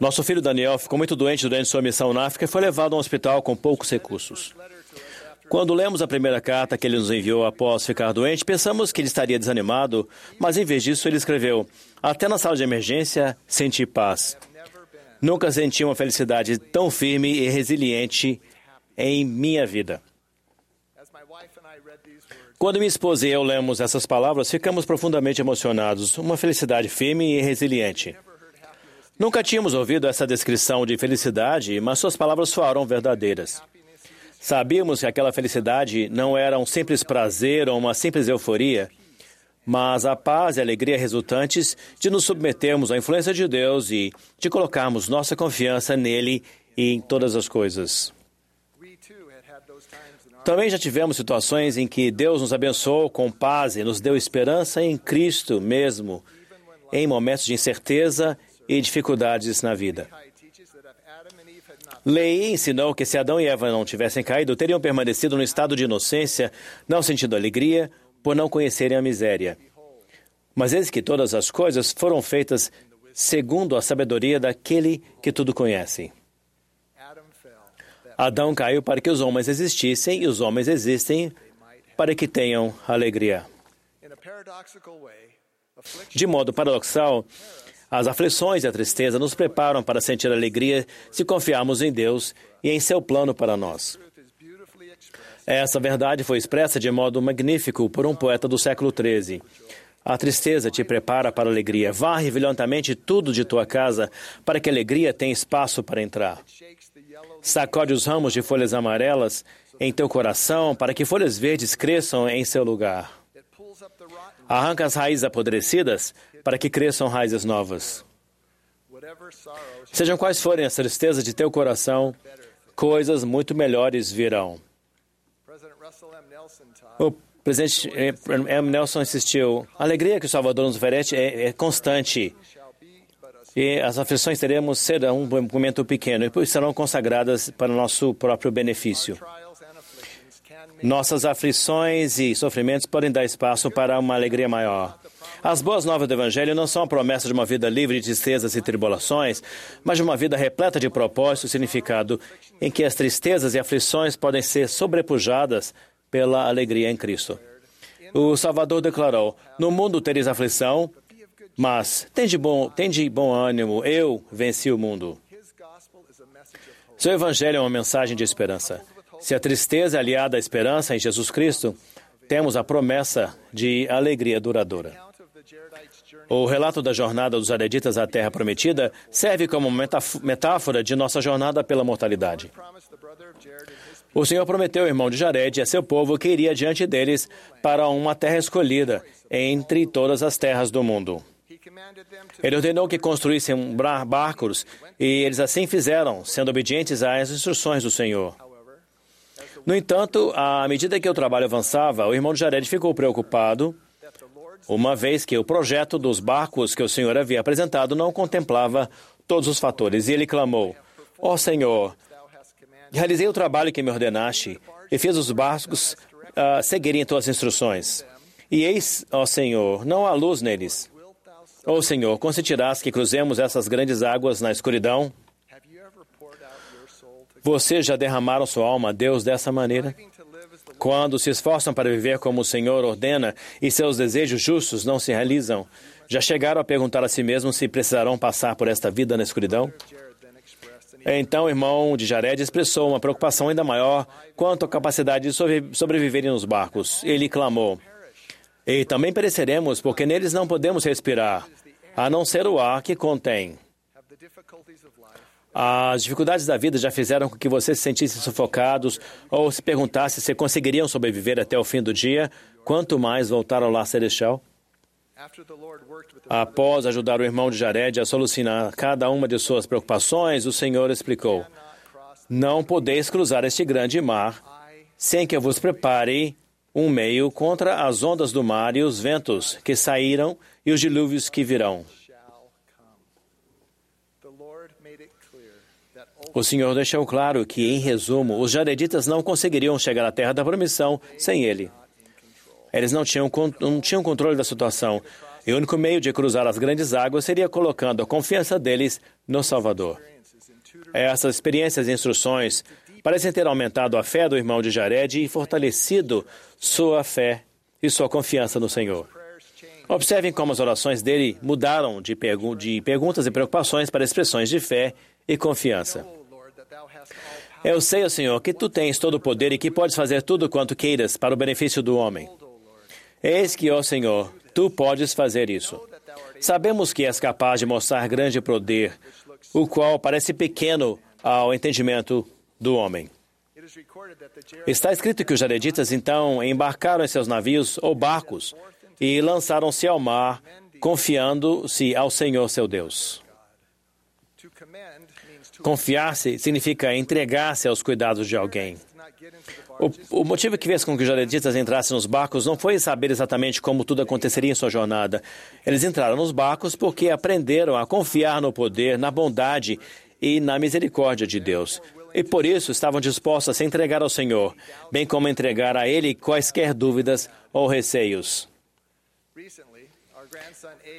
Nosso filho Daniel ficou muito doente durante sua missão na África e foi levado a um hospital com poucos recursos. Quando lemos a primeira carta que ele nos enviou após ficar doente, pensamos que ele estaria desanimado, mas em vez disso ele escreveu: Até na sala de emergência senti paz. Nunca senti uma felicidade tão firme e resiliente em minha vida. Quando minha esposa e eu lemos essas palavras, ficamos profundamente emocionados. Uma felicidade firme e resiliente. Nunca tínhamos ouvido essa descrição de felicidade, mas suas palavras soaram verdadeiras. Sabíamos que aquela felicidade não era um simples prazer ou uma simples euforia, mas a paz e a alegria resultantes de nos submetermos à influência de Deus e de colocarmos nossa confiança nele e em todas as coisas. Também já tivemos situações em que Deus nos abençoou com paz e nos deu esperança em Cristo mesmo, em momentos de incerteza e dificuldades na vida. Lei ensinou que se Adão e Eva não tivessem caído, teriam permanecido no estado de inocência, não sentindo alegria, por não conhecerem a miséria. Mas eis que todas as coisas foram feitas segundo a sabedoria daquele que tudo conhece. Adão caiu para que os homens existissem, e os homens existem para que tenham alegria. De modo paradoxal, as aflições e a tristeza nos preparam para sentir alegria se confiarmos em Deus e em seu plano para nós. Essa verdade foi expressa de modo magnífico por um poeta do século XIII. A tristeza te prepara para a alegria. Varre violentamente tudo de tua casa para que a alegria tenha espaço para entrar. Sacode os ramos de folhas amarelas em teu coração para que folhas verdes cresçam em seu lugar. Arranca as raízes apodrecidas para que cresçam raízes novas. Sejam quais forem as tristezas de teu coração, coisas muito melhores virão. O presidente eh, M. Nelson insistiu: a alegria que o Salvador nos oferece é, é constante. E as aflições teremos serão um momento pequeno e serão consagradas para o nosso próprio benefício. Nossas aflições e sofrimentos podem dar espaço para uma alegria maior. As boas novas do Evangelho não são a promessa de uma vida livre de tristezas e tribulações, mas de uma vida repleta de propósito e significado, em que as tristezas e aflições podem ser sobrepujadas pela alegria em Cristo. O Salvador declarou: No mundo tereis aflição, mas tem de bom, tem de bom ânimo, eu venci o mundo. Seu evangelho é uma mensagem de esperança. Se a tristeza é aliada à esperança em Jesus Cristo, temos a promessa de alegria duradoura. O relato da jornada dos Areditas à Terra Prometida serve como metáfora de nossa jornada pela mortalidade. O Senhor prometeu ao irmão de Jared e a seu povo que iria diante deles para uma terra escolhida entre todas as terras do mundo. Ele ordenou que construíssem barcos e eles assim fizeram, sendo obedientes às instruções do Senhor. No entanto, à medida que o trabalho avançava, o irmão de Jared ficou preocupado, uma vez que o projeto dos barcos que o Senhor havia apresentado não contemplava todos os fatores, e ele clamou: Ó Senhor, hast commanded realizei o trabalho que me ordenaste e fiz os barcos ah, seguirem tuas instruções. E eis, ó Senhor, não há luz neles. Ó Senhor, consentirás que cruzemos essas grandes águas na escuridão? Vocês já derramaram sua alma a Deus dessa maneira? Quando se esforçam para viver como o Senhor ordena e seus desejos justos não se realizam, já chegaram a perguntar a si mesmos se precisarão passar por esta vida na escuridão? Então o irmão de Jared expressou uma preocupação ainda maior quanto à capacidade de sobre- sobreviverem nos barcos. Ele clamou: E também pereceremos, porque neles não podemos respirar, a não ser o ar que contém. As dificuldades da vida já fizeram com que vocês se sentissem sufocados ou se perguntassem se conseguiriam sobreviver até o fim do dia, quanto mais voltar ao lar celestial? Após ajudar o irmão de Jared a solucionar cada uma de suas preocupações, o Senhor explicou: Não podeis cruzar este grande mar sem que eu vos prepare um meio contra as ondas do mar e os ventos que saíram e os dilúvios que virão. O Senhor deixou claro que, em resumo, os jareditas não conseguiriam chegar à terra da promissão sem ele. Eles não tinham, não tinham controle da situação. E o único meio de cruzar as grandes águas seria colocando a confiança deles no Salvador. Essas experiências e instruções parecem ter aumentado a fé do irmão de Jared e fortalecido sua fé e sua confiança no Senhor. Observem como as orações dele mudaram de, de perguntas e preocupações para expressões de fé e confiança. Eu sei, ó Senhor, que tu tens todo o poder e que podes fazer tudo quanto queiras para o benefício do homem. Eis que, ó Senhor, tu podes fazer isso. Sabemos que és capaz de mostrar grande poder, o qual parece pequeno ao entendimento do homem. Está escrito que os jareditas então embarcaram em seus navios ou barcos e lançaram-se ao mar, confiando-se ao Senhor seu Deus. Confiar-se significa entregar-se aos cuidados de alguém. O, o, motivo que fez com que os jareditas entrassem nos barcos não foi saber exatamente como tudo aconteceria em sua jornada. Eles entraram nos barcos porque aprenderam a confiar no poder, na bondade e na misericórdia de Deus. E por isso estavam dispostos a se entregar ao Senhor, bem como entregar a Ele quaisquer dúvidas ou receios.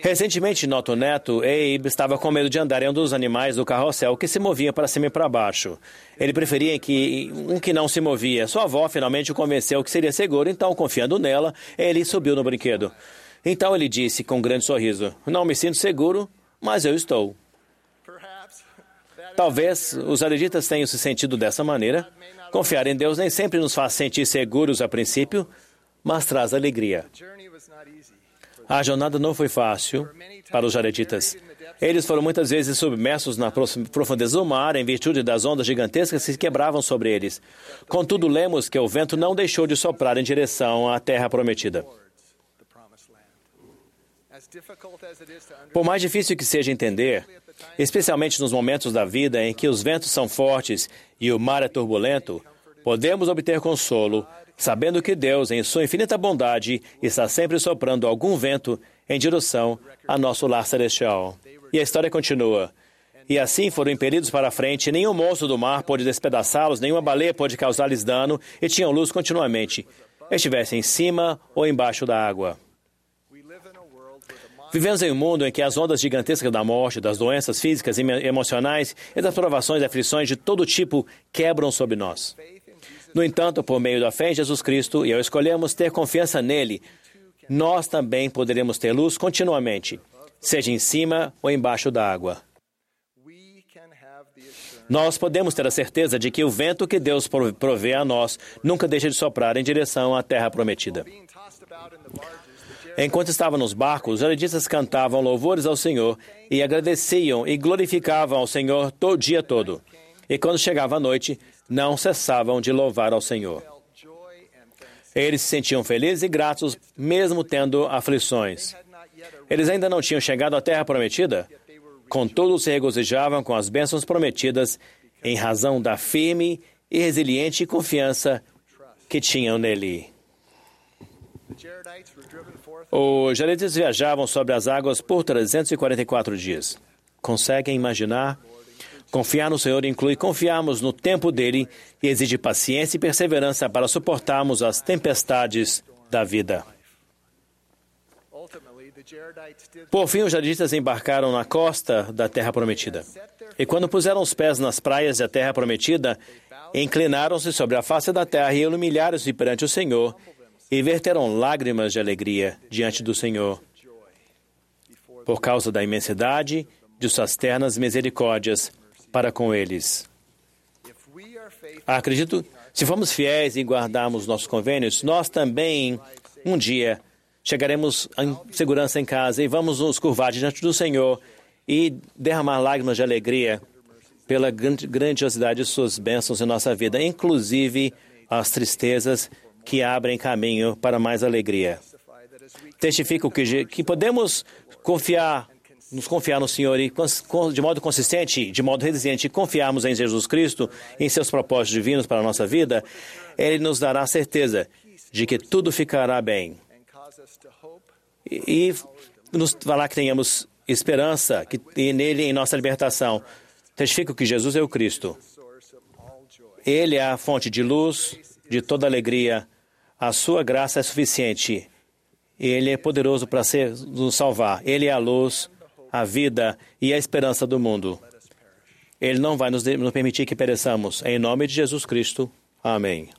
Recentemente, nosso neto, Abe, estava com medo de andar em um dos animais do carrossel que se movia para cima e para baixo. Ele preferia que um que não se movia. Sua avó finalmente o convenceu que seria seguro, então, confiando nela, ele subiu no brinquedo. Então ele disse com um grande sorriso: Não me sinto seguro, mas eu estou. Talvez os areditas tenham se sentido dessa maneira. Confiar em Deus nem sempre nos faz sentir seguros a princípio, mas traz alegria. A jornada não foi fácil para os jareditas. Eles foram muitas vezes submersos na profundeza do mar em virtude das ondas gigantescas que se quebravam sobre eles. Contudo, lemos que o vento não deixou de soprar em direção à terra prometida. Por mais difícil que seja entender, especialmente nos momentos da vida em que os ventos são fortes e o mar é turbulento, podemos obter consolo sabendo que Deus, em sua infinita bondade, está sempre soprando algum vento em direção a nosso lar celestial. E a história continua. E assim foram impelidos para a frente, nenhum monstro do mar pôde despedaçá-los, nenhuma baleia pôde causar-lhes dano, e tinham luz continuamente, estivessem em cima ou embaixo da água. Vivemos em um mundo em que as ondas gigantescas da morte, das doenças físicas e emocionais e das provações e aflições de todo tipo quebram sobre nós. No entanto, por meio da fé em Jesus Cristo, e ao escolhermos ter confiança nele, nós também poderemos ter luz continuamente, seja em cima ou embaixo da água. Nós podemos ter a certeza de que o vento que Deus provê a nós nunca deixa de soprar em direção à terra prometida. Enquanto estavam nos barcos, os jaredistas cantavam louvores ao Senhor e agradeciam e glorificavam ao Senhor todo dia todo. E quando chegava a noite, não cessavam de louvar ao Senhor. Eles se sentiam felizes e gratos, mesmo tendo aflições. Eles ainda não tinham chegado à terra prometida, contudo se regozijavam com as bênçãos prometidas em razão da firme e resiliente confiança que tinham nele. Os jareditas viajavam sobre as águas por 344 dias. Conseguem imaginar Confiar no Senhor inclui confiarmos no tempo dele e exige paciência e perseverança para suportarmos as tempestades da vida. Por fim, os jarditas embarcaram na costa da Terra Prometida. E quando puseram os pés nas praias da Terra Prometida, inclinaram-se sobre a face da terra e humilharam-se perante o Senhor e verteram lágrimas de alegria diante do Senhor, por causa da imensidade de suas ternas misericórdias para com eles. Acredito, se formos fiéis e guardarmos nossos convênios, nós também, um dia, chegaremos em segurança em casa e vamos nos curvar diante do Senhor e derramar lágrimas de alegria pela grandiosidade de suas bênçãos em nossa vida, inclusive as tristezas que abrem caminho para mais alegria. Testifico que, que podemos confiar nos confiar no Senhor e, de modo consistente, de modo resiliente, confiarmos em Jesus Cristo, em seus propósitos divinos para a nossa vida, Ele nos dará a certeza de que tudo ficará bem. E, e nos falar que tenhamos esperança que, e nele em nossa libertação. Testifico que Jesus é o Cristo. Ele é a fonte de luz, de toda alegria. A sua graça é suficiente Ele é poderoso para ser- nos salvar. Ele é a luz, a vida e a esperança do mundo. Ele não vai nos, permitir que pereçamos. Em nome de Jesus Cristo. Amém.